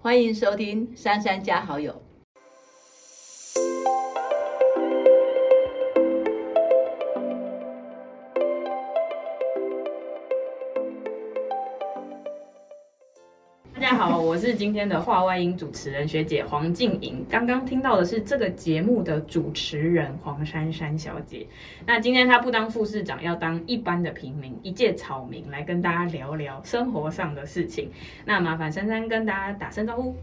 欢迎收听珊珊加好友。大家好，我是今天的话外音主持人学姐黄静莹。刚刚听到的是这个节目的主持人黄珊珊小姐。那今天她不当副市长，要当一般的平民，一介草民，来跟大家聊聊生活上的事情。那麻烦珊珊跟大家打声招呼。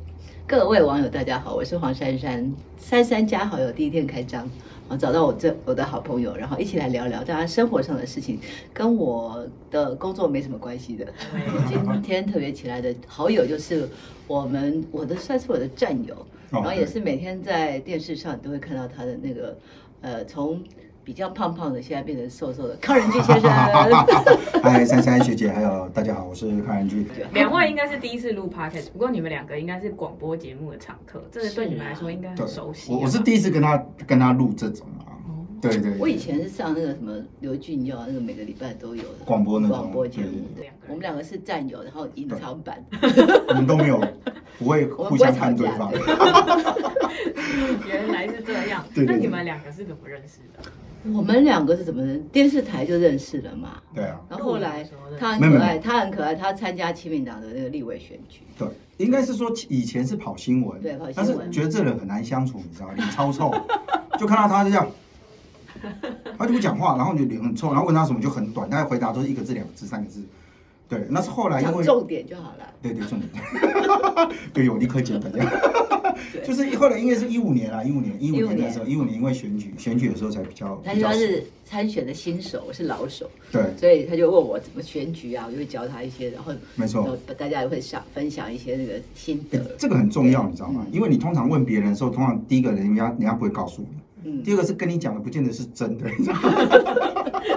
各位网友，大家好，我是黄珊珊。珊珊加好友第一天开张，我找到我这我的好朋友，然后一起来聊聊大家生活上的事情，跟我的工作没什么关系的。今天特别起来的好友就是我们我的算是我的战友，然后也是每天在电视上都会看到他的那个呃从。比较胖胖的，现在变成瘦瘦的康仁俊先生。嗨，珊珊学姐，还有大家好，我是康仁俊。两位应该是第一次录 podcast，不过你们两个应该是广播节目的常客，这个对你们来说应该很熟悉。我我是第一次跟他跟他录这种啊。对对。我以前是上那个什么刘俊耀，那个每个礼拜都有的广播那种广播节目。我们两个是战友，然后隐藏版。我们都没有 不会互相看对方。原来是这样。那你们两个是怎么认识的？我们两个是怎么认？电视台就认识了嘛。对啊。然后后来他很可爱，他很可爱，他参加亲民党的那个立委选举。对，应该是说以前是跑新闻，对跑新闻，但是觉得这人很难相处，你知道吗？脸超臭，就看到他就这样，他就不讲话，然后你就脸很臭，然后问他什么就很短，大概回答都是一个字、两个字、三个字。对，那是后来因为重点就好了。对对，重点。对，我立刻剪这样。就是后来因为是一五年啊，一五年一五年的时候，一五年因为选举选举的时候才比较。他他是参选的新手，我是老手。对。所以他就问我怎么选举啊，我就会教他一些，然后没错，大家也会想分享一些那个心得。这个很重要，你知道吗？因为你通常问别人的时候，通常第一个人家人家不会告诉你。第二个是跟你讲的，不见得是真的。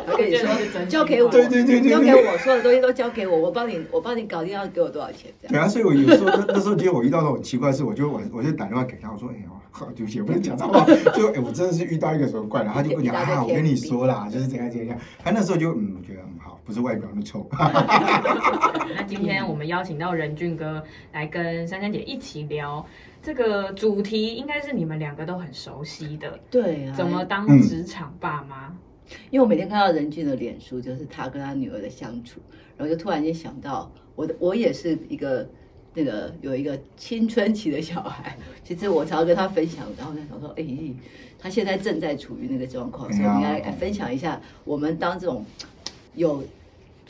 我跟你说，交给我，对对对对，交给我，所有的东西都交给我，我帮你，我帮你搞定，要给我多少钱？对啊，所以我有时候 那时候，其实我遇到那种奇怪的事，我就我我就打电话给他，我说：“哎呀，对不起，我不能讲脏话。”就哎，我真的是遇到一个什么怪人，他就跟我讲啊，我跟你说啦，就是怎样怎样。他那时候就嗯，我觉得很好，不是外表那么臭。那今天我们邀请到任俊哥来跟珊珊姐一起聊。这个主题应该是你们两个都很熟悉的，对啊，怎么当职场爸妈？因为我每天看到任俊的脸书，就是他跟他女儿的相处，然后就突然间想到，我的我也是一个那个有一个青春期的小孩，其实我常常跟他分享，然后在想说，哎，他现在正在处于那个状况，所以应该分享一下我们当这种有。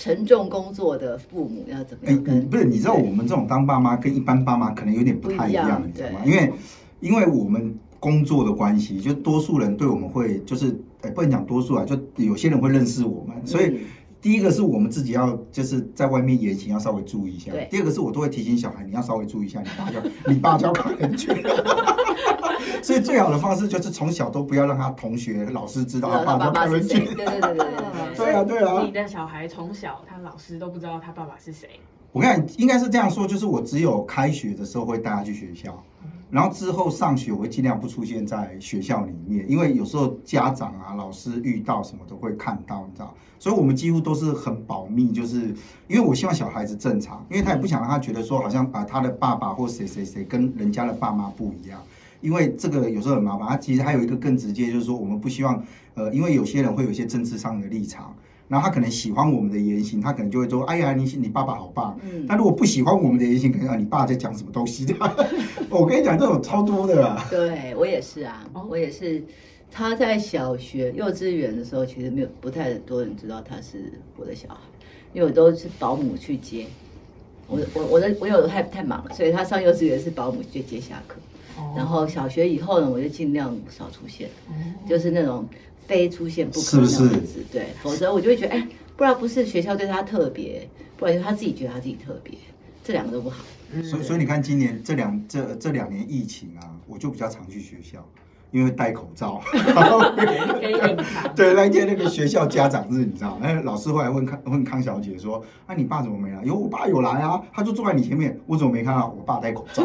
沉重工作的父母要怎么样？哎，不是，你知道我们这种当爸妈跟一般爸妈可能有点不太一样，你知道吗？因为，因为我们工作的关系，就多数人对我们会就是，哎，不能讲多数啊，就有些人会认识我们，所以第一个是我们自己要就是在外面言行要稍微注意一下。第二个是我都会提醒小孩，你要稍微注意一下，你爸叫 你爸叫卡人去。所以最好的方式就是从小都不要让他同学、老师知道他爸爸是谁。对对对对对。对啊对啊。你的小孩从小他老师都不知道他爸爸是谁。我看应该是这样说，就是我只有开学的时候会带他去学校，然后之后上学我会尽量不出现在学校里面，因为有时候家长啊、老师遇到什么都会看到，你知道。所以我们几乎都是很保密，就是因为我希望小孩子正常，因为他也不想让他觉得说好像把他的爸爸或谁谁谁跟人家的爸妈不一样。因为这个有时候很麻烦，他其实还有一个更直接，就是说我们不希望，呃，因为有些人会有一些政治上的立场，然后他可能喜欢我们的言行，他可能就会说，哎呀，你你爸爸好棒。嗯。但如果不喜欢我们的言行，可能啊，你爸在讲什么东西的？我跟你讲，这种超多的啦。对我也是啊，我也是。他在小学、幼稚园的时候，其实没有不太多人知道他是我的小孩，因为我都是保姆去接。我我我的我有的太太忙了，所以他上幼稚园是保姆去接下课。然后小学以后呢，我就尽量少出现，就是那种非出现不可的样子，对，否则我就会觉得，哎，不然不是学校对他特别，不然就他自己觉得他自己特别，这两个都不好。所以所以你看，今年这两这这两年疫情啊，我就比较常去学校。因为戴口罩，对，那一天那个学校家长日，你知道，那老师后来问康问康小姐说：“啊，你爸怎么没来？”有我爸有来啊，他就坐在你前面，我怎么没看到我爸戴口罩？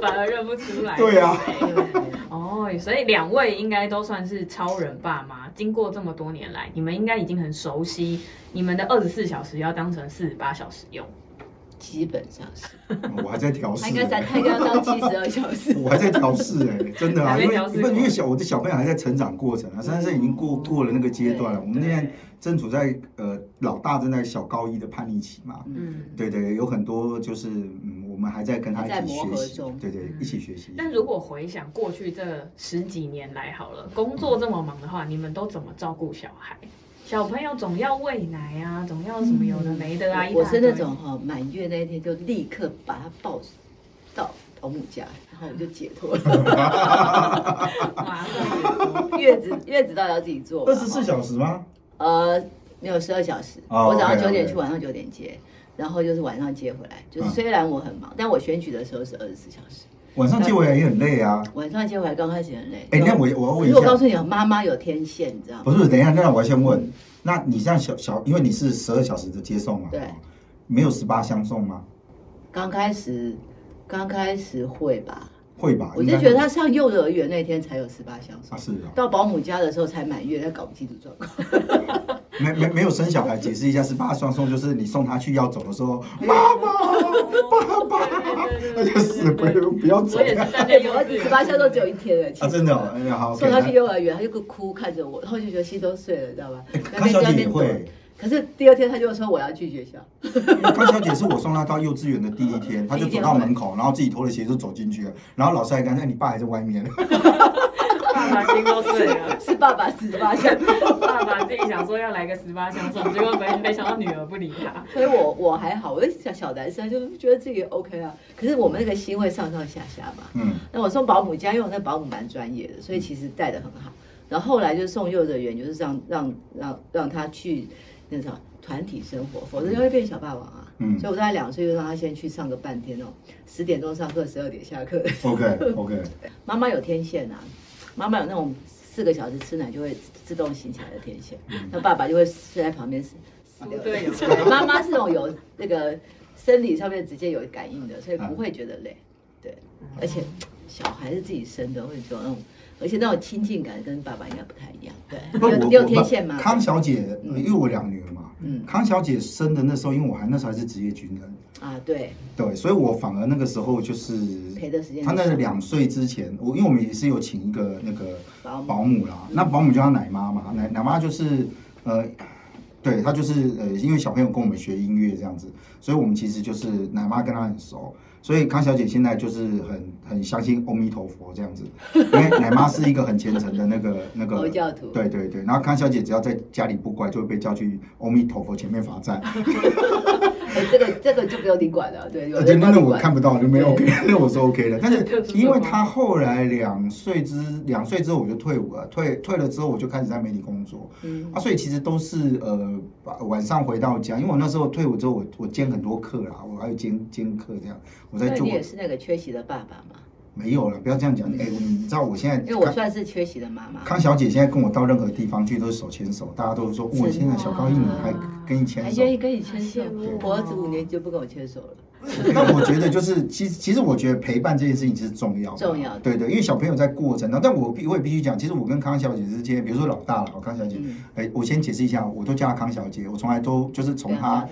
反而认不出来。对啊。哦，所以两位应该都算是超人爸妈。经过这么多年来，你们应该已经很熟悉，你们的二十四小时要当成四十八小时用。基本上是，我还在调试。他应该三，他应该要当七十二小时。我还在调试哎，真的啊，因为因为因为小我的小朋友还在成长过程啊，珊珊已经过过了那个阶段了。我们那边正处在呃老大正在小高一的叛逆期嘛，嗯，对对，有很多就是嗯，我们还在跟他一起学习，对对，一起学习。但如果回想过去这十几年来好了，工作这么忙的话，你们都怎么照顾小孩？小朋友总要喂奶啊，总要什么有的没的啊。我是那种哈，满月那一天就立刻把他抱到保姆家，然后我就解脱了。马 上月子月子到底要自己做？二十四小时吗？呃，没有十二小时。我早上九点去，晚上九点接，然后就是晚上接回来。就是虽然我很忙，但我选举的时候是二十四小时。晚上接回来也很累啊。晚上接回来刚开始很累。哎，那我我要问一下。我告诉你，妈妈有天线，你知道吗？不是，等一下，那我要先问，那你像小小，因为你是十二小时的接送嘛？对。没有十八相送吗？刚开始，刚开始会吧。会吧？我就觉得他上幼儿园那天才有十八相送。啊，是啊。到保姆家的时候才满月，他搞不清楚状况。没没没有生小孩，解释一下，十八双送就是你送他去要走的时候，妈妈，爸爸，那就死不要不要走。我也是在幼儿十八岁都只有一天了，啊，真的，哎呀好。送他去幼儿园，他就哭看着我，然后就觉得心都碎了，知道吧？他小姐也会。可是第二天他就说我要去学校。高小姐是我送她到幼稚园的第一天，她就走到门口，然后自己脱了鞋就走进去了，然后老师还跟她你爸还在外面。爸爸心都碎了，是爸爸十八相，爸爸自己想说要来个十八相送，结果没没想到女儿不理他。所以我我还好，我小小男生就觉得自己 OK 啊。可是我们那个心会上上下下嘛。嗯。那我送保姆家，因为我那保姆蛮专业的，所以其实带的很好。然后后来就送幼儿园，就是让让让让他去那什么团体生活，否则就会变小霸王啊。嗯。所以我大概两岁就让他先去上个半天哦，十点钟上课，十二点下课。OK OK。妈妈有天线啊。妈妈有那种四个小时吃奶就会自动醒起来的天线，那爸爸就会睡在旁边死死掉。对，妈妈是那种有那个生理上面直接有感应的，所以不会觉得累。对，而且小孩是自己生的，会有那种，而且那种亲近感跟爸爸应该不太一样。对，你有天线吗？康小姐，因为我两女儿嘛，嗯，康小姐生的那时候，因为我还那时候还是职业军人。啊，对对，所以我反而那个时候就是陪的时间。他那两岁之前，我因为我们也是有请一个那个保姆啦，那保姆叫她奶妈嘛，奶奶妈就是呃，对他就是呃，因为小朋友跟我们学音乐这样子，所以我们其实就是奶妈跟他很熟。所以康小姐现在就是很很相信阿弥陀佛这样子，因为奶妈是一个很虔诚的那个那个佛教徒，对对对。然后康小姐只要在家里不乖，就会被叫去阿弥陀佛前面罚站。哎，这个这个就不用你管了，对。对，那个我看不到就没 OK，那我是 OK 的。但是 因为他后来两岁之两岁之后我就退伍了，退退了之后我就开始在媒体工作，嗯啊，所以其实都是呃晚上回到家，因为我那时候退伍之后我我兼很多课啦，我还有兼兼课这样。我在做你也是那个缺席的爸爸吗？没有了，不要这样讲。哎，你知道我现在，因为我算是缺席的妈妈。康小姐现在跟我到任何地方去都是手牵手，大家都说，我现在小高一女还跟你牵手，还愿意跟你牵手。我儿子五年级就不跟我牵手了。那我觉得就是，其实其实我觉得陪伴这件事情是重要的，重要。对对，因为小朋友在过程当中，但我我也必须讲，其实我跟康小姐之间，比如说老大了，康小姐，哎，我先解释一下，我都叫她康小姐，我从来都就是从她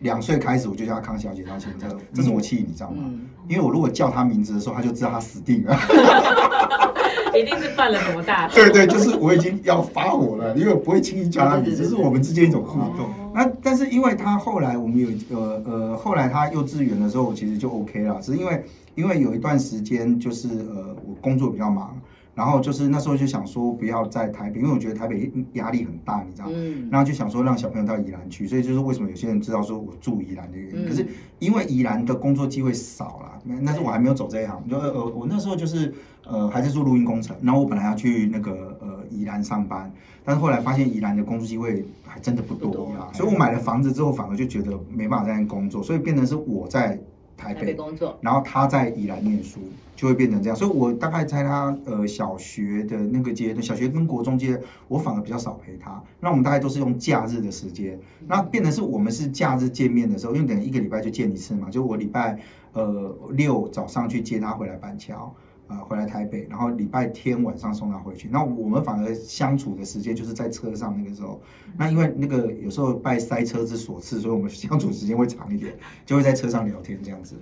两岁开始，我就叫她康小姐到现在，这是我气你知道吗？因为我如果叫她名字的时候，她就知道她死定了。一定是犯了什么大错？对对，就是我已经要发火了，因为我不会轻易叫他名字，这是我们之间一种互动。那但是因为他后来我们有呃呃，后来他幼稚园的时候，其实就 OK 了，只是因为因为有一段时间就是呃我工作比较忙。然后就是那时候就想说不要在台北，因为我觉得台北压力很大，你知道吗？然后就想说让小朋友到宜兰去，所以就是为什么有些人知道说我住宜兰的原因。可是因为宜兰的工作机会少了，那是我还没有走这一行。就呃我那时候就是呃还在做录音工程，然后我本来要去那个呃宜兰上班，但是后来发现宜兰的工作机会还真的不多啊，所以我买了房子之后反而就觉得没办法在那工作，所以变成是我在。台北工作，然后他在宜兰念书，就会变成这样。所以我大概在他呃小学的那个阶段，小学跟国中阶，我反而比较少陪他。那我们大概都是用假日的时间，那变成是我们是假日见面的时候，因为等于一个礼拜就见一次嘛。就我礼拜呃六早上去接他回来板桥。呃回来台北，然后礼拜天晚上送他回去。那我们反而相处的时间就是在车上那个时候。那因为那个有时候拜塞车之所赐，所以我们相处时间会长一点，就会在车上聊天这样子。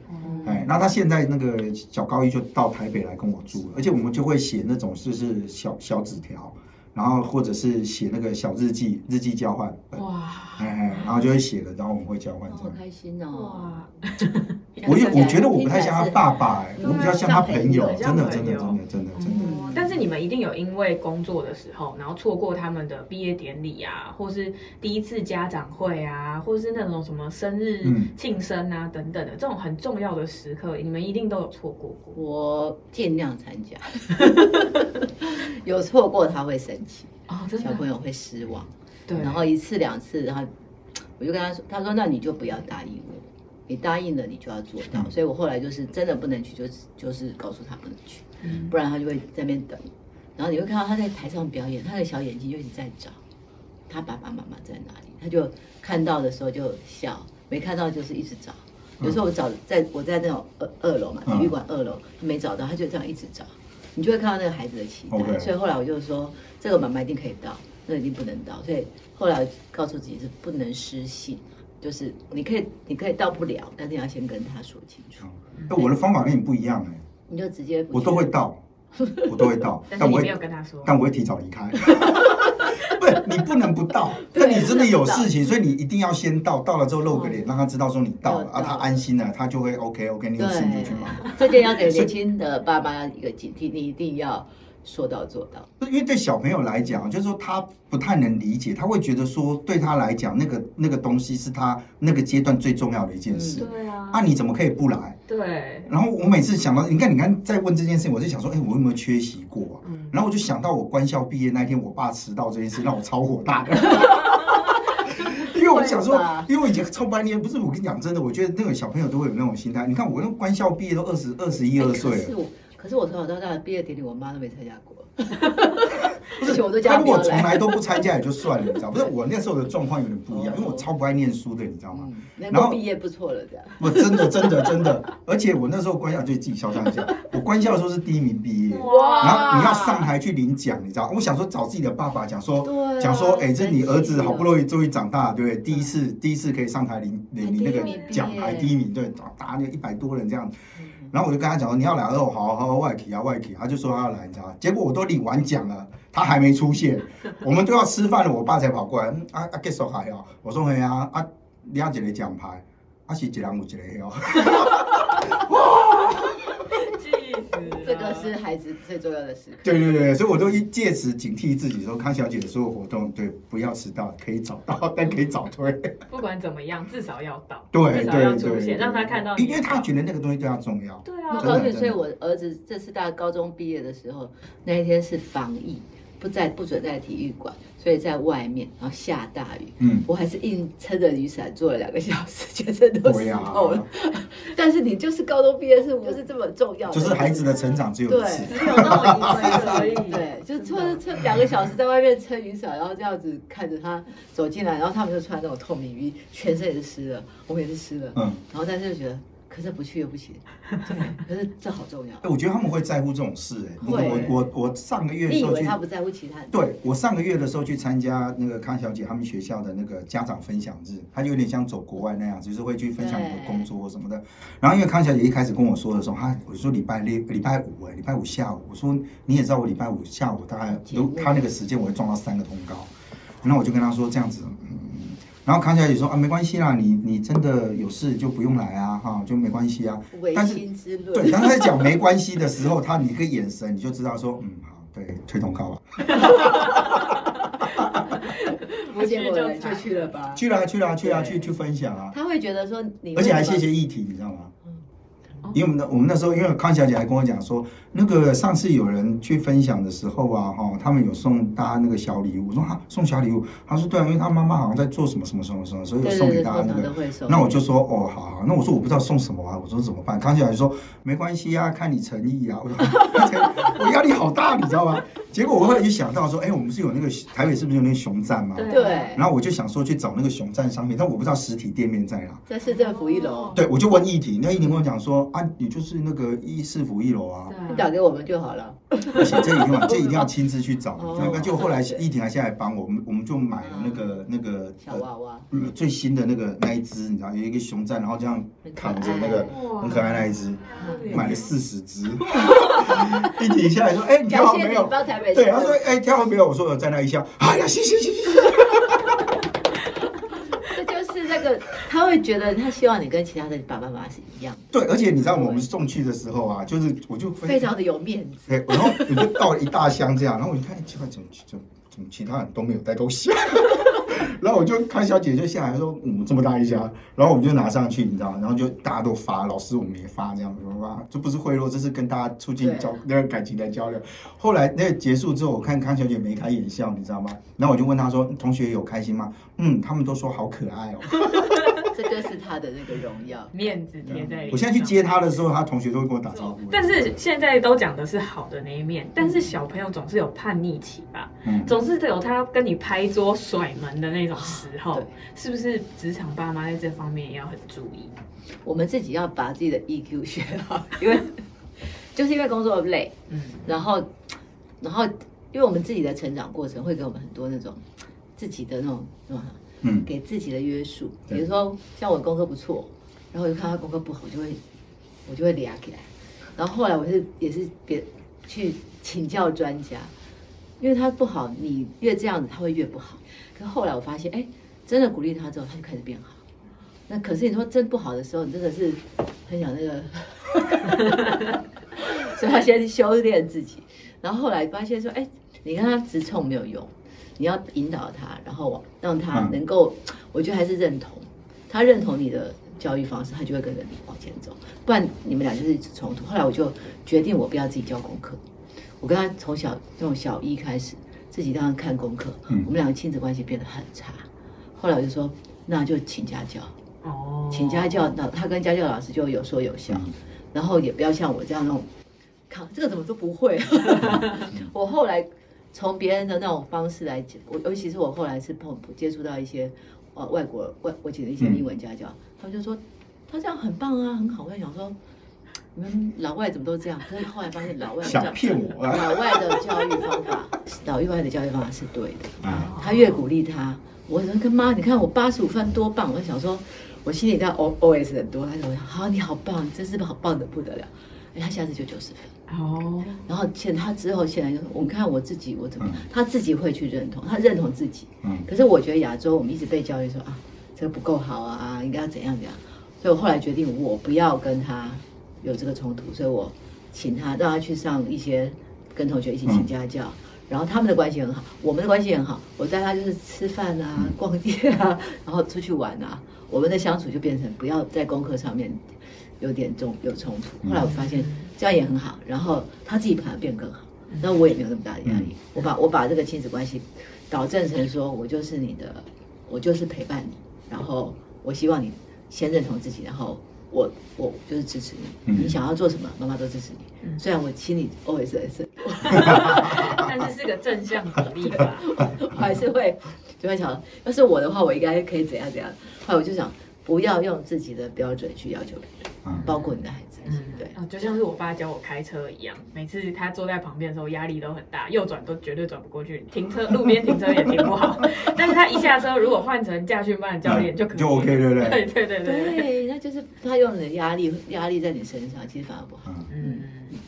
哎，那他现在那个小高一就到台北来跟我住了，而且我们就会写那种就是小小纸条。然后或者是写那个小日记，日记交换。哇！哎哎，然后就会写了，然后我们会交换。好开心哦！哇！我我觉得我不太像他爸爸，哎，我比较像他朋友，真的真的真的真的真的。但是你们一定有因为工作的时候，然后错过他们的毕业典礼啊，或是第一次家长会啊，或是那种什么生日庆生啊等等的这种很重要的时刻，你们一定都有错过过。我尽量参加，有错过他会生气哦，小朋友会失望。对，然后一次两次，然后我就跟他说，他说那你就不要答应我，你答应了你就要做到。所以我后来就是真的不能去，就是就是告诉他不能去。不然他就会在那边等，然后你会看到他在台上表演，他的小眼睛就一直在找他爸爸妈妈在哪里。他就看到的时候就笑，没看到就是一直找。有时候我找在我在那种二二楼嘛，体育馆二楼，他没找到，他就这样一直找。你就会看到那个孩子的期待。所以后来我就说，这个妈妈一定可以到，那一定不能到。所以后来告诉自己是不能失信，就是你可以你可以到不了，但是要先跟他说清楚。哎，我的方法跟你不一样哎。你就直接我都会到，我都会到，但我没有跟他说，但我会提早离开。不是你不能不到，那你真的有事情，所以你一定要先到，到了之后露个脸，让他知道说你到了，啊，他安心了，他就会 OK OK，你有事就去忙。这件要给年轻的爸妈一个警惕，你一定要。说到做到，因为对小朋友来讲，就是说他不太能理解，他会觉得说对他来讲，那个那个东西是他那个阶段最重要的一件事。对啊，啊你怎么可以不来？对。然后我每次想到，你看，你看，在问这件事情，我就想说，哎，我有没有缺席过？嗯。然后我就想到我官校毕业那一天，我爸迟到这件事，让我超火大的。因为我想说，因为我以前超白年，不是我跟你讲真的，我觉得那个小朋友都会有那种心态。你看，我用官校毕业都二十二十一二岁了。可是我从小到大的毕业典礼，我妈都没参加过。不是，他如果从来都不参加也就算了，你知道？不是我那时候的状况有点不一样，因为我超不爱念书的，你知道吗？然后毕业不错了，这样。我真的真的真的，而且我那时候官校就自己嚣张一下，我官校的时候是第一名毕业。哇！然后你要上台去领奖，你知道？我想说找自己的爸爸讲说，讲说，哎，这你儿子好不容易终于长大，对不对？第一次第一次可以上台领领领那个奖牌第一名，对，打那一百多人这样。然后我就跟他讲说你要来哦，好好好，外企啊外企，他就说他要来，你知道吗？结果我都领完奖了，他还没出现，我们都要吃饭了，我爸才跑过来，啊啊，结束还哦，我说嘿啊啊，你要一个奖牌，啊是一人有一个哦。这个是孩子最重要的时刻。对对对，所以我都借此警惕自己，说康小姐的所有活动，对，不要迟到，可以早到，但可以早退。不管怎么样，至少要到，对，至少要出现，让他看到。因为他觉得那个东西对他重要。对啊，所以，我儿子这次大高中毕业的时候，那一天是防疫。不在不准在体育馆，所以在外面，然后下大雨，嗯，我还是硬撑着雨伞坐了两个小时，全身都湿透了。但是你就是高中毕业是不是这么重要，就是孩子的成长只有对，只有那么一次而已。对，就撑撑两个小时在外面撑雨伞，然后这样子看着他走进来，然后他们就穿那种透明衣，全身也是湿的，我们也是湿的，嗯，然后但是就觉得。可是不去又不行，对。可是这好重要。哎，我觉得他们会在乎这种事，哎。我我我上个月你以为他不在乎其他？对，我上个月的时候去参加那个康小姐他们学校的那个家长分享日，他就有点像走国外那样，就是会去分享你的工作什么的。然后因为康小姐一开始跟我说的时候，她我说礼拜六、礼拜五，哎，礼拜五下午，我说你也知道我礼拜五下午大概都他那个时间我会撞到三个通告，然后我就跟他说这样子。然后康小姐说啊，没关系啦，你你真的有事就不用来啊，哈，就没关系啊。但是对，当他讲没关系的时候，他你一个眼神你就知道说，嗯，好，对，推通告啊。不结果就去了吧？去了，去了，去啊，去去分享啊。他会觉得说你，而且还谢谢议题，你知道吗？因为我们的我们那时候，因为康小姐还跟我讲说，那个上次有人去分享的时候啊，哈，他们有送大家那个小礼物。我说啊，送小礼物。他说对啊，因为他妈妈好像在做什么什么什么什么，所以有送给大家那个。那我就说哦，好好。那我说我不知道送什么啊，我说怎么办？康小姐说没关系啊，看你诚意啊。我说我压力好大，你知道吗？结果我后来就想到说，哎，我们是有那个台北是不是有那个熊站嘛？对。然后我就想说去找那个熊站商品，但我不知道实体店面在哪。在市政府一楼。对，我就问议婷，那议婷跟我讲说啊，你就是那个一市府一楼啊，你打给我们就好了。不行，这一定要这一定要亲自去找。那就后来一婷还下来帮我们，我们就买了那个那个小娃娃，最新的那个那一只，你知道有一个熊站，然后这样躺着那个很可爱那一只，买了四十只。一婷下来说，哎，你挑好没有？对，他说，哎，挑好没有？我说我在那一笑，哎呀，谢谢谢谢。这就是那个，他会觉得他希望你跟其他的爸爸妈妈是一样。对，而且你知道我们送去的时候啊，就是我就非常的有面子。对，然后我就倒了一大箱这样，然后我一看，奇怪，怎么怎么怎么其他人都没有带东西？然后我就看小姐就下来说，嗯，这么大一箱，然后我们就拿上去，你知道，然后就大家都发，老师我们也发，这样子发，这不是贿赂，这是跟大家促进交那个感情的交流。后来那个结束之后，我看康小姐眉开眼笑，你知道吗？然后我就问她说，同学有开心吗？嗯，他们都说好可爱哦。这就是他的那个荣耀面子贴在。我现在去接他的时候，他同学都会跟我打招呼。但是现在都讲的是好的那一面，但是小朋友总是有叛逆期吧？嗯，总是有他跟你拍桌甩门的那种时候，是不是？职场爸妈在这方面也要很注意。我们自己要把自己的 EQ 学好，因为 就是因为工作累，嗯，然后然后因为我们自己的成长过程会给我们很多那种自己的那种是吧？嗯，给自己的约束，比如说像我功课不错，然后我就看他功课不好，我就会我就会嗲起来。然后后来我是也是别去请教专家，因为他不好，你越这样子他会越不好。可后来我发现，哎，真的鼓励他之后，他就开始变好。那可是你说真不好的时候，你真的是很想那个，所以他先修炼自己。然后后来发现说，哎，你跟他直冲没有用。你要引导他，然后让他能够，我觉得还是认同，他认同你的教育方式，他就会跟着你往前走。不然你们俩就是一直冲突。后来我就决定，我不要自己教功课。我跟他从小从小一开始自己当看功课，我们两个亲子关系变得很差。后来我就说，那就请家教。哦，请家教，那他跟家教老师就有说有笑。然后也不要像我这样那种，靠这个怎么都不会。我后来。从别人的那种方式来讲，我尤其是我后来是碰接触到一些呃外国外我请的一些英文家教，他们就说他这样很棒啊，很好。我在想说，你们老外怎么都这样？可是后来发现老外想骗我。老外的教育方法，老外的教育方法是对的。他越鼓励他，我说跟妈，你看我八十五分多棒。我想说，我心里在 O O S 很多。他说好，你好棒，真是好棒的不得了。哎，他下次就九十分。哦，然后现他之后现在就我看我自己我怎么他自己会去认同他认同自己，嗯，可是我觉得亚洲我们一直被教育说啊这个不够好啊应该要怎样怎样，所以我后来决定我不要跟他有这个冲突，所以我请他让他去上一些跟同学一起请家教，然后他们的关系很好，我们的关系很好，我带他就是吃饭啊逛街啊，然后出去玩啊，我们的相处就变成不要在功课上面。有点重有冲突，后来我发现这样也很好，然后他自己反而变更好，那我也没有那么大的压力。我把我把这个亲子关系导正成说，我就是你的，我就是陪伴你，然后我希望你先认同自己，然后我我就是支持你，你想要做什么，妈妈都支持你。虽然我心里 always 是，但是是个正向鼓励吧，我还是会就会想，要是我的话，我应该可以怎样怎样。后来我就想。不要用自己的标准去要求别人，包括你的孩子。嗯，对啊，就像是我爸教我开车一样，每次他坐在旁边的时候，压力都很大，右转都绝对转不过去，停车路边停车也停不好。但是他一下车，如果换成驾训班的教练，就可就 OK，对不对？对对对对。对，那就是他用你的压力压力在你身上，其实反而不好。嗯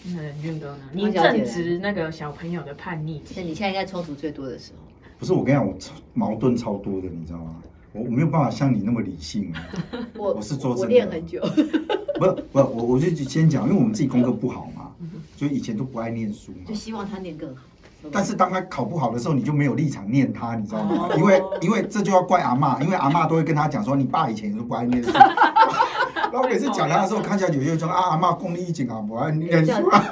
嗯。那俊哥呢？你正值那个小朋友的叛逆期，你现在应该冲突最多的时候。不是我跟你讲，我矛盾超多的，你知道吗？我我没有办法像你那么理性，我我是做我练很久，不不，我我就先讲，因为我们自己功课不好嘛，就以前都不爱念书，就希望他念更好。但是当他考不好的时候，你就没有立场念他，你知道吗？因为因为这就要怪阿妈，因为阿妈都会跟他讲说，你爸以前都不爱念书。然后每次讲他的时候，看起来有些人说啊，阿妈功力一紧啊，不爱念书。啊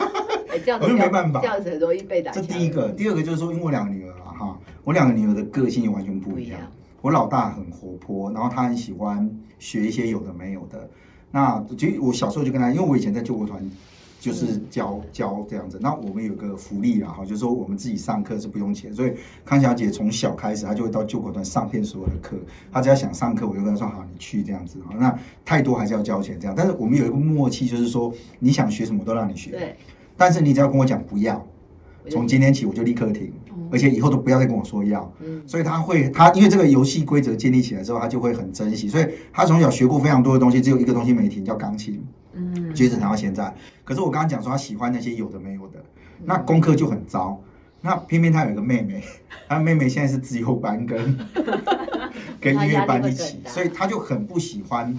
我就没办法，这样子很容易被打。这第一个，第二个就是说，因为我两个女儿啊，哈，我两个女儿的个性也完全不一样。我老大很活泼，然后他很喜欢学一些有的没有的。那其实我小时候就跟他，因为我以前在救国团就是教教这样子。那我们有个福利啦，哈，就是说我们自己上课是不用钱，所以康小姐从小开始，她就会到救国团上遍所有的课。她只要想上课，我就跟她说好，你去这样子。那太多还是要交钱这样，但是我们有一个默契，就是说你想学什么都让你学，对，但是你只要跟我讲不要，从今天起我就立刻停。而且以后都不要再跟我说要，嗯，所以他会，他因为这个游戏规则建立起来之后，他就会很珍惜，所以他从小学过非常多的东西，只有一个东西没停，叫钢琴，嗯，接着然后现在，可是我刚刚讲说他喜欢那些有的没有的，那功课就很糟，那偏偏他有一个妹妹，他妹妹现在是自由班跟 跟音乐班一起，所以他就很不喜欢。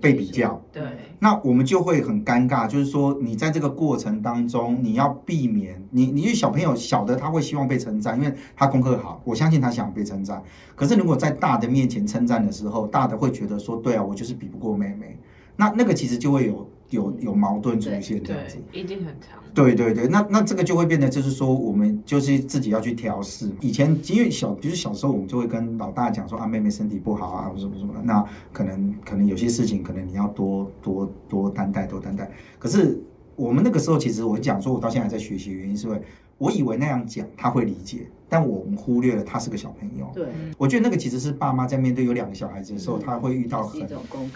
被比较，对，那我们就会很尴尬，就是说你在这个过程当中，你要避免你，你因为小朋友小的他会希望被称赞，因为他功课好，我相信他想被称赞。可是如果在大的面前称赞的时候，大的会觉得说，对啊，我就是比不过妹妹，那那个其实就会有。有有矛盾出现这样子，一定很长。对对对，那那这个就会变得就是说，我们就是自己要去调试。以前因为小，就是小时候我们就会跟老大讲说啊，妹妹身体不好啊，什么什么，那可能可能有些事情可能你要多多多担待，多担待。可是我们那个时候其实我讲说，我到现在还在学习，原因是因为我以为那样讲他会理解，但我们忽略了他是个小朋友。对，我觉得那个其实是爸妈在面对有两个小孩子的时候，他会遇到很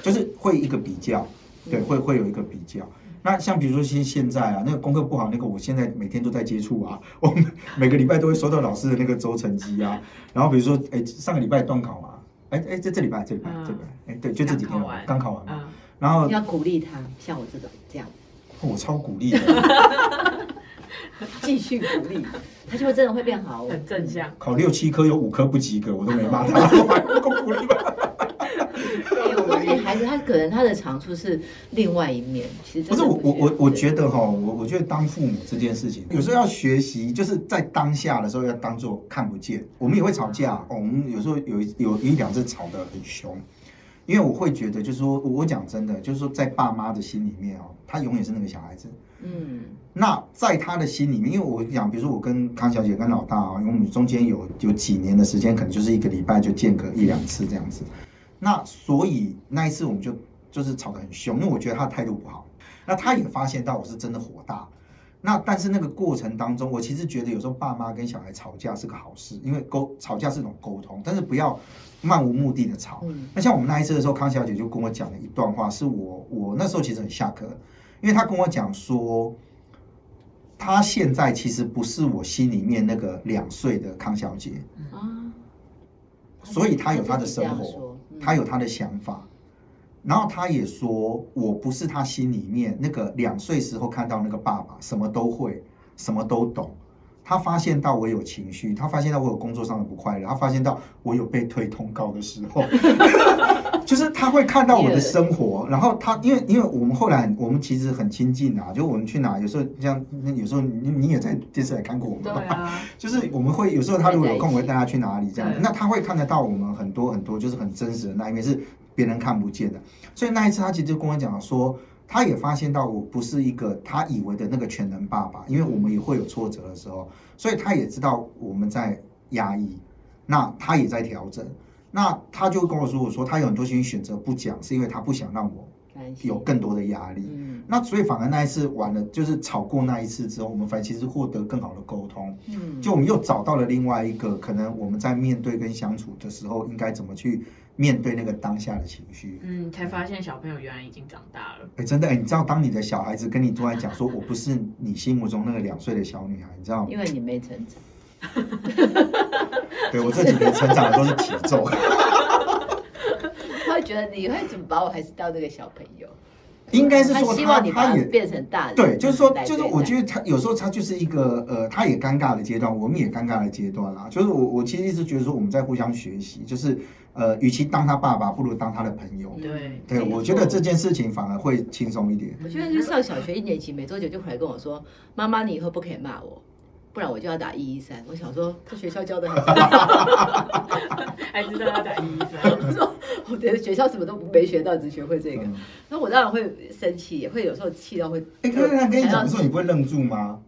就是会一个比较。对，会会有一个比较。那像比如说现现在啊，那个功课不好，那个我现在每天都在接触啊，我 每个礼拜都会收到老师的那个周成绩啊。然后比如说，哎，上个礼拜断考嘛，哎哎，这这礼拜这礼拜这礼拜，哎对，就这几天刚考完嘛。然后要鼓励他，像我这种这样。我超鼓励的，继续鼓励，他就会真的会变好，很正向。考六七科有五科不及格，我都没骂他，我还不够鼓励 吧？孩子他可能他的长处是另外一面，其实不是我我我我觉得哈，我我觉得当父母这件事情，有时候要学习，就是在当下的时候要当做看不见。我们也会吵架，我们有时候有有一两次吵得很凶，因为我会觉得就是说，我讲真的，就是说在爸妈的心里面哦，他永远是那个小孩子。嗯，那在他的心里面，因为我讲，比如说我跟康小姐跟老大啊，因为我们中间有有几年的时间，可能就是一个礼拜就间隔一两次这样子。那所以那一次我们就就是吵得很凶，因为我觉得他的态度不好。那他也发现到我是真的火大。那但是那个过程当中，我其实觉得有时候爸妈跟小孩吵架是个好事，因为沟吵架是一种沟通，但是不要漫无目的的吵。那像我们那一次的时候，康小姐就跟我讲了一段话，是我我那时候其实很下课，因为她跟我讲说，她现在其实不是我心里面那个两岁的康小姐啊，所以她有她的生活。他有他的想法，然后他也说，我不是他心里面那个两岁时候看到那个爸爸，什么都会，什么都懂。他发现到我有情绪，他发现到我有工作上的不快乐，他发现到我有被推通告的时候，就是他会看到我的生活。然后他因为因为我们后来我们其实很亲近啊，就我们去哪，有时候像有时候你你也在电视台看过我们，对啊，就是我们会有时候他如果有空，我会带他去哪里这样，那他会看得到我们很多很多就是很真实的那一面，是别人看不见的。所以那一次他其实就跟我讲说。他也发现到我不是一个他以为的那个全能爸爸，因为我们也会有挫折的时候，所以他也知道我们在压抑，那他也在调整，那他就跟我说，我说他有很多事情选择不讲，是因为他不想让我有更多的压力。那所以反而那一次完了，就是吵过那一次之后，我们反而其实获得更好的沟通。嗯，就我们又找到了另外一个可能我们在面对跟相处的时候应该怎么去。面对那个当下的情绪，嗯，才发现小朋友原来已经长大了。哎，真的，哎，你知道，当你的小孩子跟你突然讲说，我不是你心目中那个两岁的小女孩，你知道吗？因为你没成长。对我这几年成长的都是体重。他会觉得你会怎么把我还是当那个小朋友？应该是说他他也变成大人。对，就是说，就是我觉得他有时候他就是一个呃，他也尴尬的阶段，我们也尴尬的阶段啦。就是我我其实一直觉得说我们在互相学习，就是呃，与其当他爸爸，不如当他的朋友。对，对我觉得这件事情反而会轻松一点。我觉得就上小学一年级，没多久就回来跟我说：“妈妈，你以后不可以骂我。”不然我就要打一一三。我想说，这学校教的很，还知道要打一一三。我说，我觉得学校什么都没学到，只学会这个。那我当然会生气，也会有时候气到会。哎，刚刚跟你讲的时候，你不会愣住吗？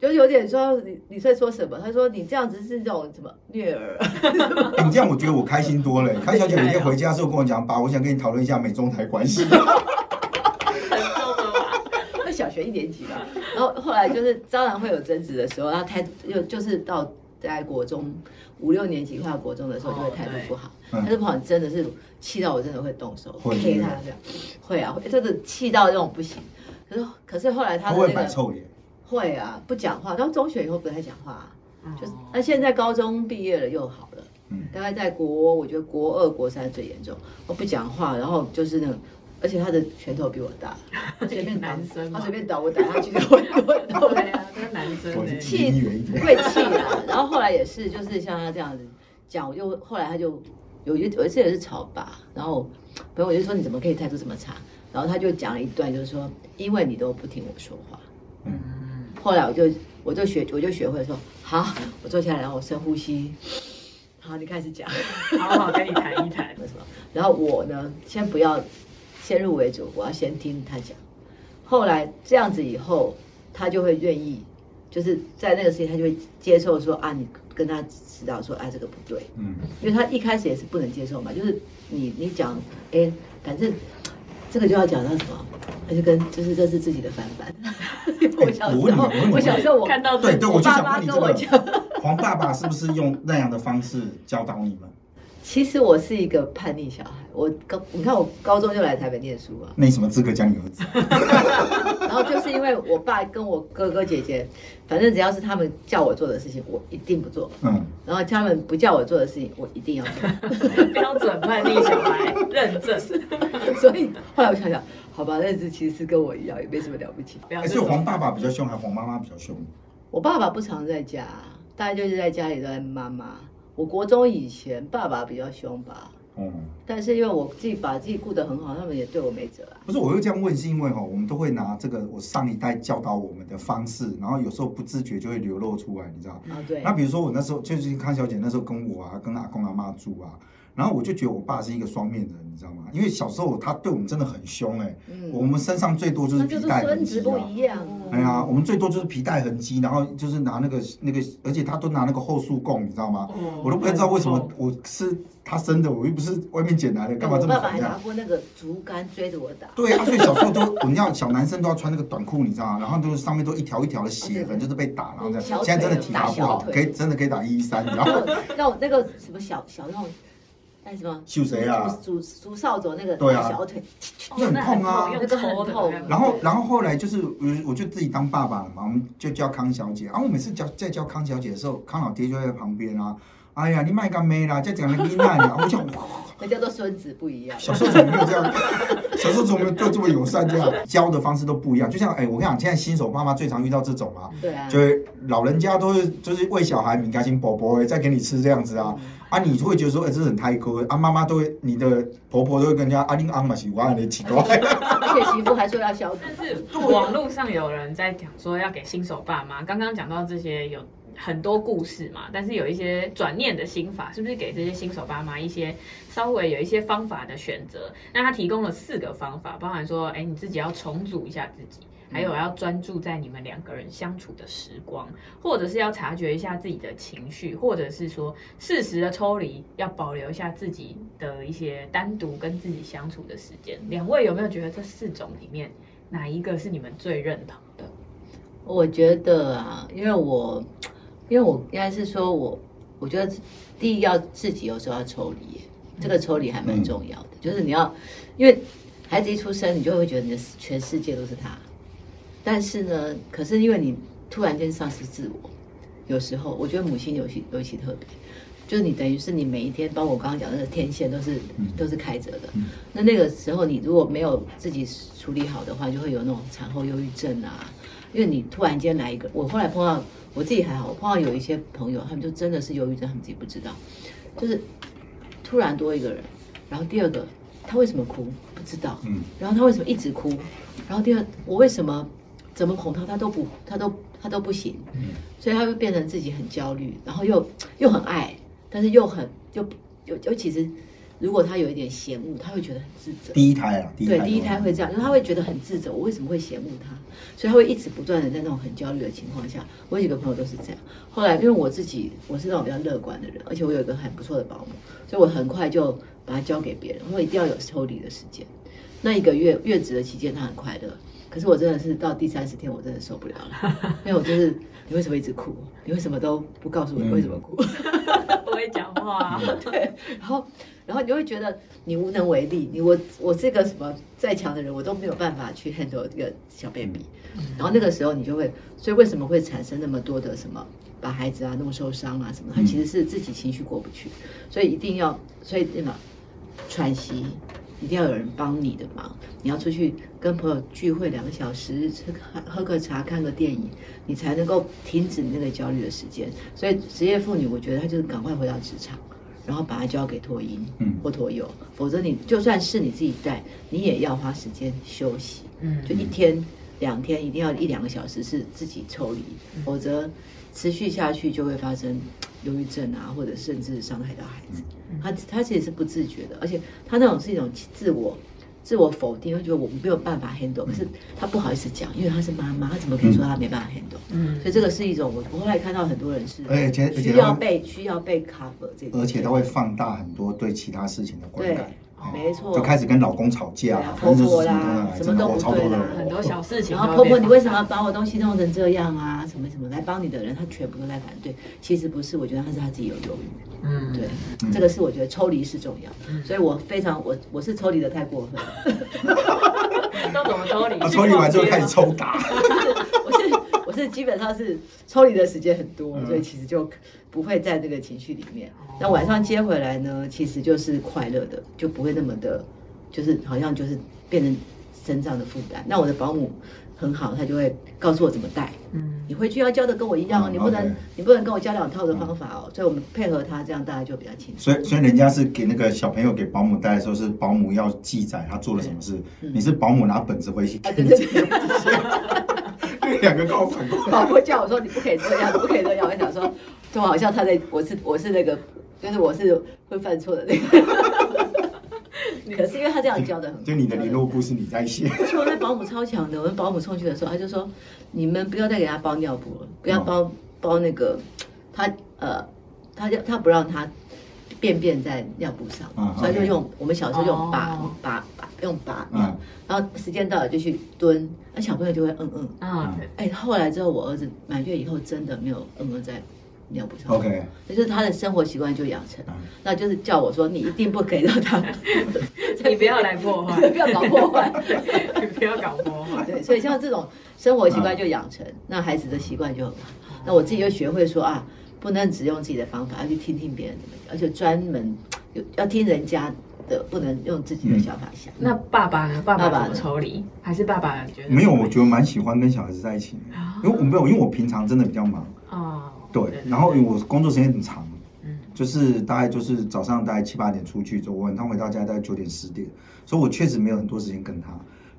就有点说你你在说什么？他说你这样子是这种什么虐儿？你这样我觉得我开心多了。开小姐每天回家的时候跟我讲，爸，我想跟你讨论一下美中台关系。学一年级吧。然后后来就是当然会有争执的时候，然后态度又就是到在国中五六年级快要国中的时候，就会态度不好。嗯态度不好，真的是气到我真的会动手会，K 他这样。会啊，会真的气到这种不行。可是可是后来他的那个摆臭脸，会啊，不讲话。到中学以后不太讲话、就是那现在高中毕业了又好了。嗯，大概在国，我觉得国二、国三最严重。我不讲话，然后就是那种，而且他的拳头比我大，他随便打男生他随便打我打下去就会我都 对啊，这个男生我呢是离你远一点。会气啊。然后后来也是，就是像他这样子讲，我就后来他就有一有一次也是吵吧，然后朋友就说你怎么可以态度这么差？然后他就讲了一段，就是说因为你都不听我说话。嗯，后来我就我就学我就学会说好，我坐下来，然后我深呼吸。好，你开始讲。好好跟你谈一谈。为什么？然后我呢，先不要先入为主，我要先听他讲。后来这样子以后，他就会愿意，就是在那个事情，他就会接受说啊，你跟他指导说啊，这个不对，嗯，因为他一开始也是不能接受嘛，就是你你讲，哎，反正这个就要讲到什么，那就跟就是这是自己的翻版。我小时我问你候我问，你我小时候我看到对对，我就想问你这跟我讲个，黄爸爸是不是用那样的方式教导你们？其实我是一个叛逆小孩，我高你看我高中就来台北念书啊，那你什么资格教你儿子？然后就是因为我爸跟我哥哥姐姐，反正只要是他们叫我做的事情，我一定不做；嗯，然后他们不叫我做的事情，我一定要做。标准叛逆小孩，认证。所以后来我想想，好吧，那只其实是跟我一样，也没什么了不起。不要还是黄爸爸比较凶，还是黄妈妈比较凶？我爸爸不常在家，大概就是在家里都在妈妈。我国中以前爸爸比较凶吧，嗯，但是因为我自己把自己顾得很好，他们也对我没辙啊。不是，我会这样问，是因为哈，我们都会拿这个我上一代教导我们的方式，然后有时候不自觉就会流露出来，你知道？啊，对那，比如说我那时候就是康小姐那时候跟我啊，跟阿公阿妈住啊，然后我就觉得我爸是一个双面人，你知道吗？因为小时候他对我们真的很凶哎、嗯我们身上最多就是那就是皮带痕孙子不迹啊。一样。哎呀，我们最多就是皮带痕迹，然后就是拿那个那个，而且他都拿那个后束供，你知道吗？哦我都不太知道为什么我是他生的，我又不是外面捡来的，干嘛我这么爸爸还拿？过那个竹竿追着我打。对啊，所以小时候都，我们要小男生都要穿那个短裤，你知道吗？然后就是上面都一条一条的血痕，就是被打，然后这样。现在真的体罚不好可以真的可以打一一三，你知道吗？然后那我那个什么小小那种，那什么秀谁啊？竹竹竹扫帚那个对啊。小腿，那很痛啊。那个很痛，然后，然后后来就是我我就自己当爸爸了嘛，我们就叫康小姐。然后我每次叫在叫康小姐的时候，康老爹就在旁边啊。哎呀，你卖干妹啦，再讲个你那里，我就哇，那叫做孙子不一样。小时候怎么没有这样？小时候怎么没有就这么友善这样？教的方式都不一样。就像哎，我跟你讲，现在新手爸妈最常遇到这种啊，对啊，就是老人家都是就是喂小孩敏感型宝宝哎，再给你吃这样子啊啊，你会觉得说哎，这是很太苛啊，妈妈都会，你的婆婆都会跟人家啊，你阿妈喜欢你奇怪。而且媳妇还说要消毒。但是网络上有人在讲说要给新手爸妈，刚刚讲到这些有很多故事嘛，但是有一些转念的心法，是不是给这些新手爸妈一些稍微有一些方法的选择？那他提供了四个方法，包含说，哎，你自己要重组一下自己。还有要专注在你们两个人相处的时光，或者是要察觉一下自己的情绪，或者是说适时的抽离，要保留一下自己的一些单独跟自己相处的时间。两位有没有觉得这四种里面哪一个是你们最认同的？我觉得啊，因为我，因为我应该是说我，我觉得第一要自己有时候要抽离，这个抽离还蛮重要的，就是你要，因为孩子一出生，你就会觉得你的全世界都是他，但是呢，可是因为你突然间丧失自我，有时候我觉得母亲尤其尤其特别，就是你等于是你每一天，包括我刚刚讲那个天线都是嗯都是开着的，嗯。那那个时候你如果没有自己处理好的话，就会有那种产后忧郁症啊，因为你突然间来一个，我后来碰到我自己还好，我碰到有一些朋友，他们就真的是忧郁症，他们自己不知道，就是突然多一个人，然后第二个他为什么哭？不知道，嗯。然后他为什么一直哭，然后第二我为什么怎么哄他他都不他都他都不行，嗯。所以他会变成自己很焦虑，然后又又很爱，但是又很又又尤其是如果他有一点嫌恶，他会觉得很自责。第一胎啊，对，第一胎会这样，因为他会觉得很自责，我为什么会嫌恶他？所以他会一直不断的在那种很焦虑的情况下。我有几个朋友都是这样。后来因为我自己我是那种比较乐观的人，而且我有一个很不错的保姆，所以我很快就把他交给别人。我一定要有抽离的时间。那一个月月子的期间，他很快乐。可是我真的是到第三十天，我真的受不了了，因为我就是你为什么一直哭？你为什么都不告诉我你为什么哭？不会讲话，对，然后然后你会觉得你无能为力，你我我这个什么再强的人，我都没有办法去 handle 这个小 baby。然后那个时候你就会，所以为什么会产生那么多的什么把孩子啊弄受伤啊什么？他其实是自己情绪过不去，所以一定要，所以对么喘息。一定要有人帮你的忙，你要出去跟朋友聚会两个小时，吃喝喝个茶，看个电影，你才能够停止你那个焦虑的时间。所以职业妇女，我觉得她就是赶快回到职场，然后把它交给托婴或托幼，否则你就算是你自己带，你也要花时间休息。嗯，就一天两天一定要一两个小时是自己抽离，否则持续下去就会发生。忧郁症啊，或者甚至伤害到孩子，他他其实是不自觉的，而且他那种是一种自我自我否定，会觉得我没有办法 handle，可是他不好意思讲，因为他是妈妈，他怎么可以说他没办法 handle？嗯，所以这个是一种我我后来看到很多人是，而且需要被需要被 cover 这个，而且他会放大很多对其他事情的观感。没错，就开始跟老公吵架，婆婆啦，什么都不对啦，很多小事情。然后婆婆，你为什么要把我东西弄成这样啊？什么什么来帮你的人，他全部都在反对。其实不是，我觉得他是他自己有犹豫。嗯，对，这个是我觉得抽离是重要，所以我非常我我是抽离的太过分。都怎么抽离？抽离完之后开始抽打。我是我是基本上是抽离的时间很多，所以其实就。不会在这个情绪里面，那晚上接回来呢，其实就是快乐的，就不会那么的，就是好像就是变成身上的负担。那我的保姆很好，他就会告诉我怎么带。嗯，你回去要教的跟我一样哦，你不能你不能跟我教两套的方法哦。所以我们配合他，这样大家就比较轻松。所以所以人家是给那个小朋友给保姆带的时候，是保姆要记载他做了什么事，你是保姆拿本子回去。两个高反过来，保姆叫我说你不可以这样，不可以这样。我想说，就好像他在，我是我是那个，就是我是会犯错的那个。可是因为他这样教的很，就你的联络簿是你在写。而且我那保姆超强的，我们保姆送去的时候，他就说你们不要再给他包尿布了，不要包包那个他呃，他就他不让他便便在尿布上，所以就用我们小时候用把把把用把尿，然后时间到了就去蹲，那小朋友就会嗯嗯啊，哎，后来之后我儿子满月以后真的没有嗯嗯在尿布上，OK，就是他的生活习惯就养成，那就是叫我说你一定不可以让他，你不要来破坏，不要搞破坏，你 不要搞破坏，对，所以像这种生活习惯就养成，那孩子的习惯就很好，那我自己就学会说啊。不能只用自己的方法，要去听听别人怎么讲，而且专门有要听人家的，不能用自己的想法想。那爸爸呢？爸爸抽离还是爸爸觉得？没有，我觉得蛮喜欢跟小孩子在一起，因为我没有，因为我平常真的比较忙。哦，对，然后因为我工作时间很长，嗯，就是大概就是早上大概七八点出去之后，晚上回到家大概九点十点，所以我确实没有很多时间跟他。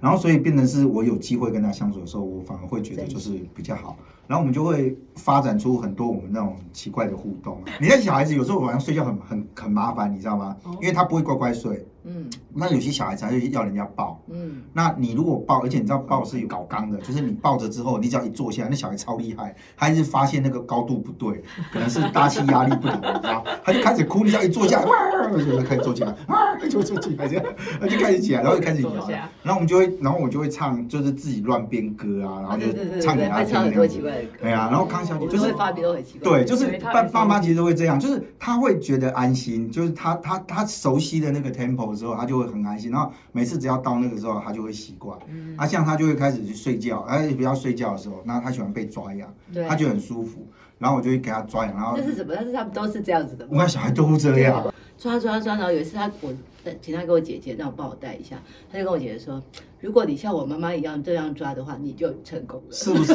然后，所以变成是我有机会跟他相处的时候，我反而会觉得就是比较好。然后我们就会发展出很多我们那种奇怪的互动。你看小孩子有时候晚上睡觉很很很麻烦，你知道吗？因为他不会乖乖睡。嗯。那有些小孩子就要人家抱。嗯。那你如果抱，而且你知道抱是有搞刚的，就是你抱着之后，你只要一坐下来，那小孩超厉害，他一直发现那个高度不对，可能是大气压力不同，你知道他就开始哭，你只要一坐下来，哇，就开始坐起来，啊，就坐起来这样，他就开始起来，然后就开始摇。然后我们就会。然后我就会唱，就是自己乱编歌啊，然后就唱给他听。唱很多奇怪的歌。对啊，然后康小姐就是发都很奇怪。对，就是爸爸妈其实都会这样，就是他会觉得安心，就是他他他熟悉的那个 tempo 之后，他就会很安心。然后每次只要到那个时候，他就会习惯。嗯。啊，像他就会开始去睡觉，而且，不要睡觉的时候，那他喜欢被抓痒，他就很舒服。然后我就会给他抓痒，然后。这是什么？但是他们都是这样子的。我看小孩都这样。抓抓抓，然后有一次他我请他给我姐姐让我帮我带一下，他就跟我姐姐说，如果你像我妈妈一样这样抓的话，你就成功了，是不是？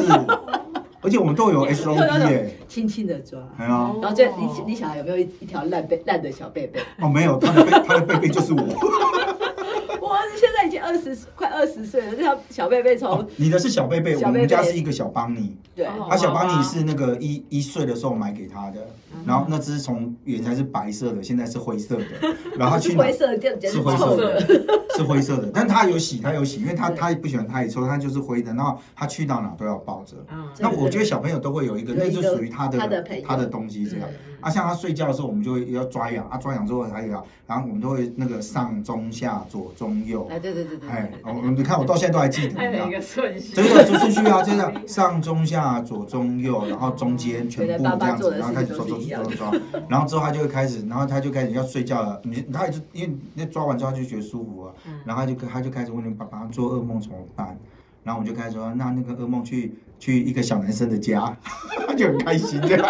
而且我们都有 SOP 耶，轻轻的抓，然后这你你小孩有没有一一条烂背烂的小贝贝？哦，没有，他的背他的背背就是我。二十快二十岁了，像小贝贝从、哦，你的是小贝贝，我们家是一个小邦尼。对。他啊，小邦尼是那个一一岁的时候买给他的，嗯然后那只从原来是白色的，现在是灰色的，然后去哪灰色的是灰色的，是灰色的，但他有洗，他有洗，因为他他不喜欢太臭，他就是灰的，然后他去到哪都要抱着。嗯那我觉得小朋友都会有一个，那就属于他的他的他的东西这样。啊，像他睡觉的时候，我们就会要抓痒啊，抓痒之后还有啊，然后我们都会那个上中下左中右，哎，对对对对哎，对我你看我到现在都还记得，还有一个顺序，这个顺顺序啊，就这样上中下左中右，然后中间全部这样子，然后开始抓抓抓抓抓，然后之后他就会开始，然后他就开始要睡觉了。你他也就因为那抓完之后他就觉得舒服了，然后他就他就开始问你爸爸做噩梦怎么办？然后我就开始说，那那个噩梦去去一个小男生的家，他就很开心这样。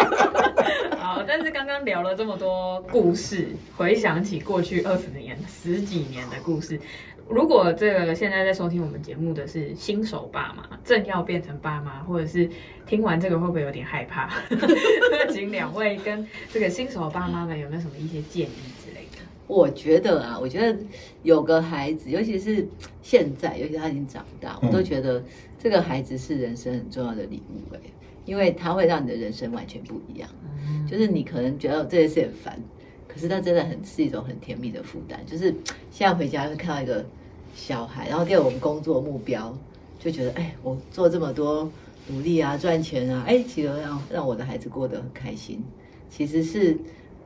好，但是刚刚聊了这么多故事，回想起过去二十年、十几年的故事，如果这个现在在收听我们节目的是新手爸妈，正要变成爸妈，或者是听完这个会不会有点害怕？请两位跟这个新手爸妈们有没有什么一些建议之类的？我觉得啊，我觉得有个孩子，尤其是现在，尤其他已经长大，我都觉得这个孩子是人生很重要的礼物哎，因为它会让你的人生完全不一样。就是你可能觉得这件事很烦，可是它真的很是一种很甜蜜的负担。就是现在回家会看到一个小孩，然后给我们工作目标，就觉得哎，我做这么多努力啊，赚钱啊，哎，其实让让我的孩子过得很开心。其实是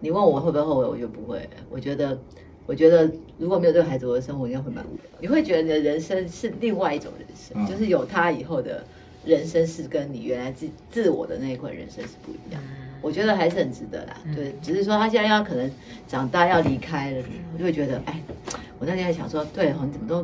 你问我会不会后悔，我就不会。我觉得，我觉得如果没有这个孩子，我的生活应该会蛮无聊。你会觉得你的人生是另外一种人生，嗯就是有他以后的人生是跟你原来自自我的那一块人生是不一样。我觉得还是很值得啦，对，只是说他现在要可能长大要离开了，我就会觉得，哎，我那天还想说，对哦，你怎么都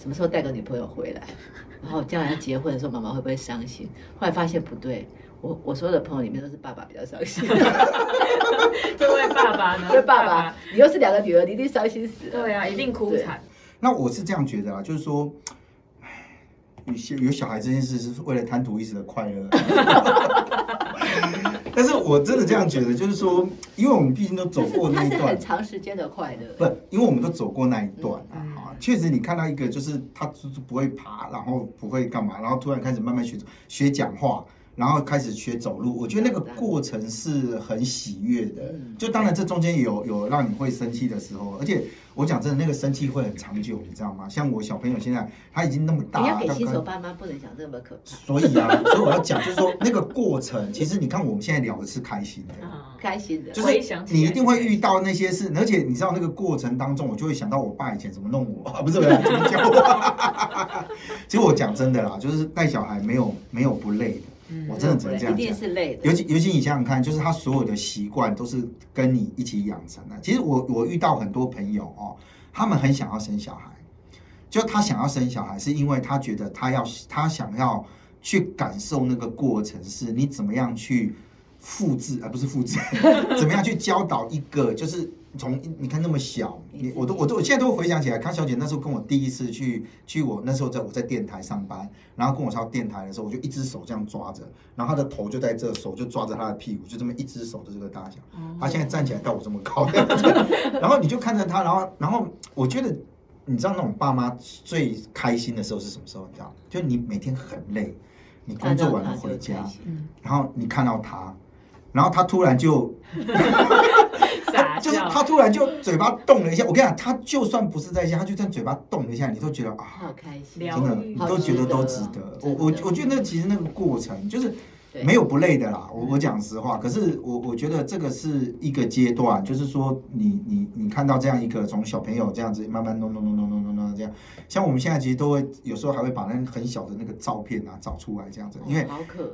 什么时候带个女朋友回来？然后将来要结婚的时候，妈妈会不会伤心？后来发现不对，我我所有的朋友里面都是爸爸比较伤心。这位爸爸呢？因为爸爸，你又是两个女儿，你一定伤心死了。对啊，一定哭惨。那我是这样觉得啊，就是说，唉有些有小孩这件事是为了贪图一时的快乐。但是我真的这样觉得，就是说，因为我们毕竟都走过那一段很，长时间的快乐。不，因为我们都走过那一段啊嗯，啊确实你看到一个就是他就是不会爬，然后不会干嘛，然后突然开始慢慢学学讲话，然后开始学走路，我觉得那个过程是很喜悦的嗯。就当然这中间有有让你会生气的时候，而且我讲真的，那个生气会很长久，你知道吗？像我小朋友现在他已经那么大，你要给新手爸妈不能讲这么可怕。所以啊，所以我要讲，就是说那个过程，其实你看我们现在聊的是开心的。嗯开心的，就是你一定会遇到那些事，而且你知道那个过程当中，我就会想到我爸以前怎么弄我，不是不是 怎么教我。其实我讲真的啦，就是带小孩没有没有不累的，嗯我真的只能这样一定讲。是累的。尤其尤其你想想看，就是他所有的习惯都是跟你一起养成的。其实我我遇到很多朋友哦，他们很想要生小孩，就他想要生小孩，是因为他觉得他要他想要去感受那个过程，是你怎么样去复制，而、不是复制，怎么样去教导一个就是。从你看那么小，你我都我都我现在都会回想起来，康小姐那时候跟我第一次去去我那时候在我在电台上班，然后跟我上电台的时候，我就一只手这样抓着，然后她的头就在这，手就抓着她的屁股，就这么一只手的这个大小。她现在站起来到我这么高 然后你就看着她，然后然后我觉得，你知道那种爸妈最开心的时候是什么时候？你知道，就你每天很累，你工作完了回家，嗯然后你看到她，然后她突然就 傻 就是，他突然就嘴巴动了一下，我跟你讲，他就算不是在家，他就算嘴巴动了一下，你都觉得啊，好开心，疗真的，你都觉得都值得。我我我觉得那其实那个过程就是没有不累的啦。我我讲实话，可是我我觉得这个是一个阶段，就是说你你你看到这样一个从小朋友这样子慢慢弄弄弄弄弄弄弄这样，像我们现在其实都会有时候还会把那很小的那个照片啊找出来这样子，因为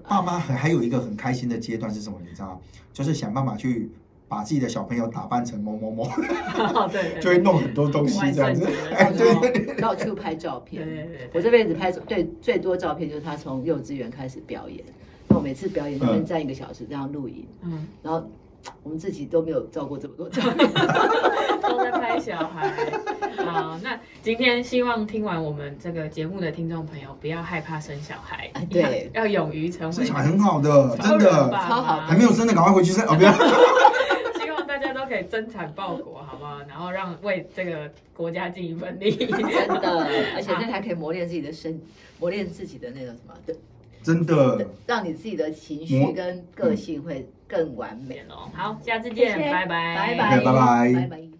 爸妈还还有一个很开心的阶段是什么？你知道吗？就是想办法去把自己的小朋友打扮成某某某，哦对 对，就会弄很多东西这样子 哎，对。到处拍照片。我这辈子拍最最多照片就是他从幼稚园开始表演，那我每次表演那边站一个小时这样录影，嗯，然后 我们自己都没有照过这么多照片。都在拍小孩。好，那今天希望听完我们这个节目的听众朋友，不要害怕生小孩啊，对要要勇于成为生小孩很好的，真的，超好还没有生的赶快回去生哦，不要。可以增产报国，好不好？然后让为这个国家尽一份力。真的，而且这还可以磨练自己的身，磨练自己的那个什么，的，真的，让你自己的情绪跟个性会更完美哦。好，下次见，拜拜，拜拜，拜拜。拜拜。